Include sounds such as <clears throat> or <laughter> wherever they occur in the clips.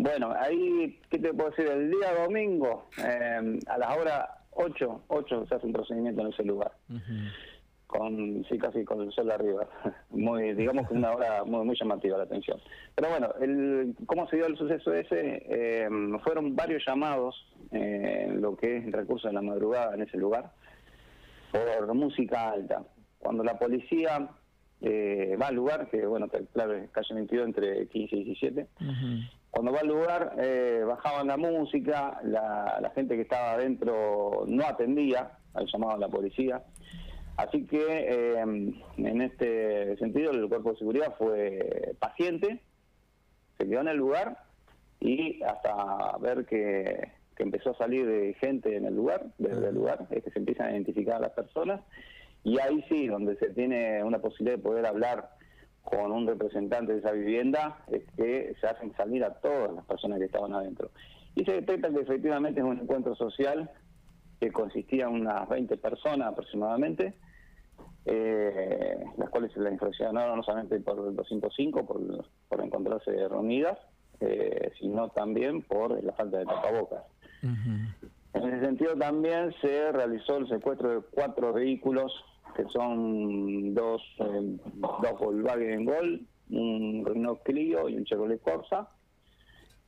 Bueno, ahí, ¿qué te puedo decir? El día domingo, eh, a las horas 8, 8 se hace un procedimiento en ese lugar. Con, sí, casi con el sol arriba. <laughs> Muy, digamos que una hora muy, muy llamativa la atención. Pero bueno, el, ¿cómo se dio el suceso ese? Eh, fueron varios llamados, eh, lo que es el recurso de la madrugada en ese lugar, por música alta. Cuando la policía eh, va al lugar, que bueno, que claro, es calle 22 entre 15 y 17, cuando va al lugar eh, bajaban la música, la, la gente que estaba adentro no atendía al llamado de la policía, así que eh, en este sentido el cuerpo de seguridad fue paciente, se quedó en el lugar y hasta ver que, que empezó a salir gente en el lugar, desde el lugar, es que se empiezan a identificar a las personas. Y ahí sí, donde se tiene una posibilidad de poder hablar con un representante de esa vivienda, es que se hacen salir a todas las personas que estaban adentro. Y se detecta que efectivamente es un encuentro social que consistía en unas 20 personas aproximadamente, eh, las cuales se la infraccionaron no solamente por el 205, por, por encontrarse reunidas, eh, sino también por la falta de tapabocas. En ese sentido también se realizó el secuestro de cuatro vehículos que son dos, eh, dos Volkswagen Gol, un Renault Clio y un Chevrolet Corsa,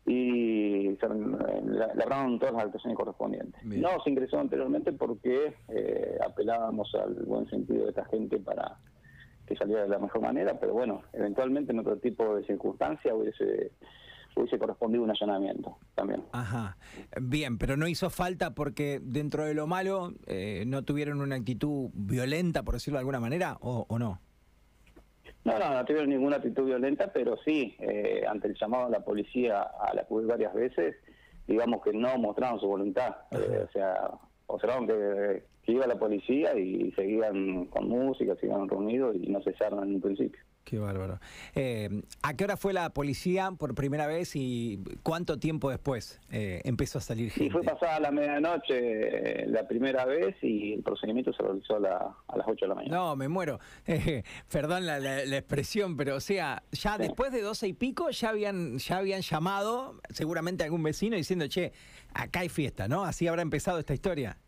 y se labraron todas las actuaciones correspondientes. No se ingresó anteriormente porque eh, apelábamos al buen sentido de esta gente para que saliera de la mejor manera, pero bueno, eventualmente en otro tipo de circunstancia hubiese hubiese correspondido un allanamiento también. Ajá, bien, pero no hizo falta porque dentro de lo malo eh, no tuvieron una actitud violenta, por decirlo de alguna manera, o, no. No, no, no tuvieron ninguna actitud violenta, pero sí, eh, ante el llamado de la policía a la acudir varias veces, digamos que no mostraron su voluntad. Eh, o sea, observaron que, que, iba la policía y seguían con música, seguían reunidos y no cesaron en un principio. Qué bárbaro. Eh, ¿A qué hora fue la policía por primera vez y cuánto tiempo después eh, empezó a salir gente? Sí, fue pasada la medianoche eh, la primera vez y el procedimiento se realizó a, las 8 de la mañana. No, me muero. <laughs> perdón la, expresión, pero o sea, ya después de 12 y pico ya habían, ya habían llamado seguramente a algún vecino diciendo, che, acá hay fiesta, ¿no? Así habrá empezado esta historia.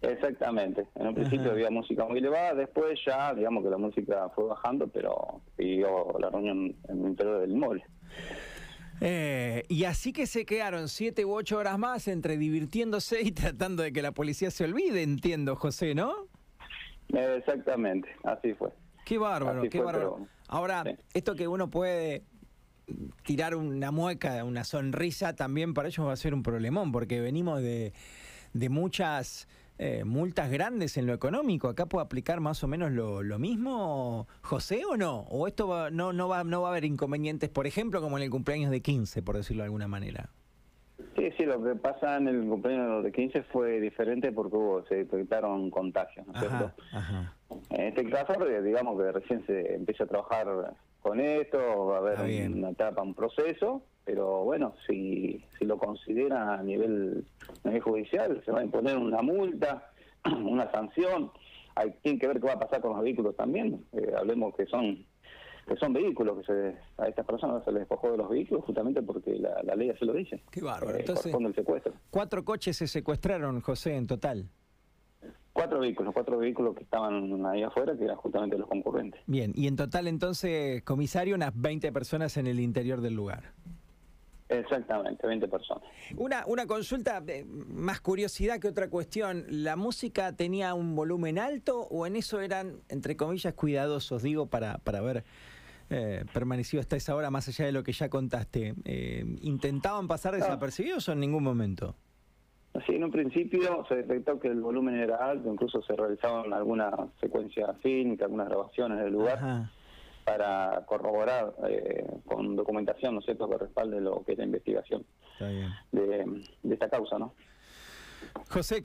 Exactamente. En un principio había música muy elevada, después ya, digamos que la música fue bajando, pero siguió la reunión en el interior del mall. Eh, y así que se quedaron siete u ocho horas más entre divirtiéndose y tratando de que la policía se olvide, entiendo, José, ¿no? exactamente, así fue. Qué bárbaro, qué bárbaro. Ahora, esto que uno puede tirar una mueca, una sonrisa, también para ellos va a ser un problemón, porque venimos de, de muchas eh, multas grandes en lo económico. ¿Acá puede aplicar más o menos lo, lo mismo, José, o no? ¿O esto no, no, va, no va a haber inconvenientes, por ejemplo, como en el cumpleaños de 15, por decirlo de alguna manera? Sí, sí, lo que pasa en el cumpleaños de 15 fue diferente porque hubo, se detectaron contagios, ¿no es cierto? En este caso, digamos que recién se empieza a trabajar con esto, va a haber una etapa, un proceso, pero bueno, si, si lo considera a nivel, a nivel judicial, se va a imponer una multa, <clears throat> una sanción. Hay tiene que ver qué va a pasar con los vehículos también. Eh, hablemos que son que son vehículos que se, a estas personas se les despojó de los vehículos justamente porque la, ley así lo dice. Qué bárbaro. Eh, Entonces, el secuestro. Cuatro coches se secuestraron, José, en total. Cuatro vehículos, cuatro vehículos que estaban ahí afuera, que eran justamente los concurrentes. Bien, y en total entonces, comisario, unas 20 personas en el interior del lugar. Exactamente, 20 personas. Una, una consulta, de más curiosidad que otra cuestión. ¿La música tenía un volumen alto o en eso eran, entre comillas, cuidadosos, digo, para, para haber eh, permanecido hasta esa hora, más allá de lo que ya contaste? Eh, ¿Intentaban pasar desapercibidos o en ningún momento? Sí, en un principio se detectó que el volumen era alto, incluso se realizaban algunas secuencias fílmicas, algunas grabaciones del lugar para corroborar eh, con documentación, ¿no es cierto?, que respalde lo que es la investigación De, de esta causa, ¿no? José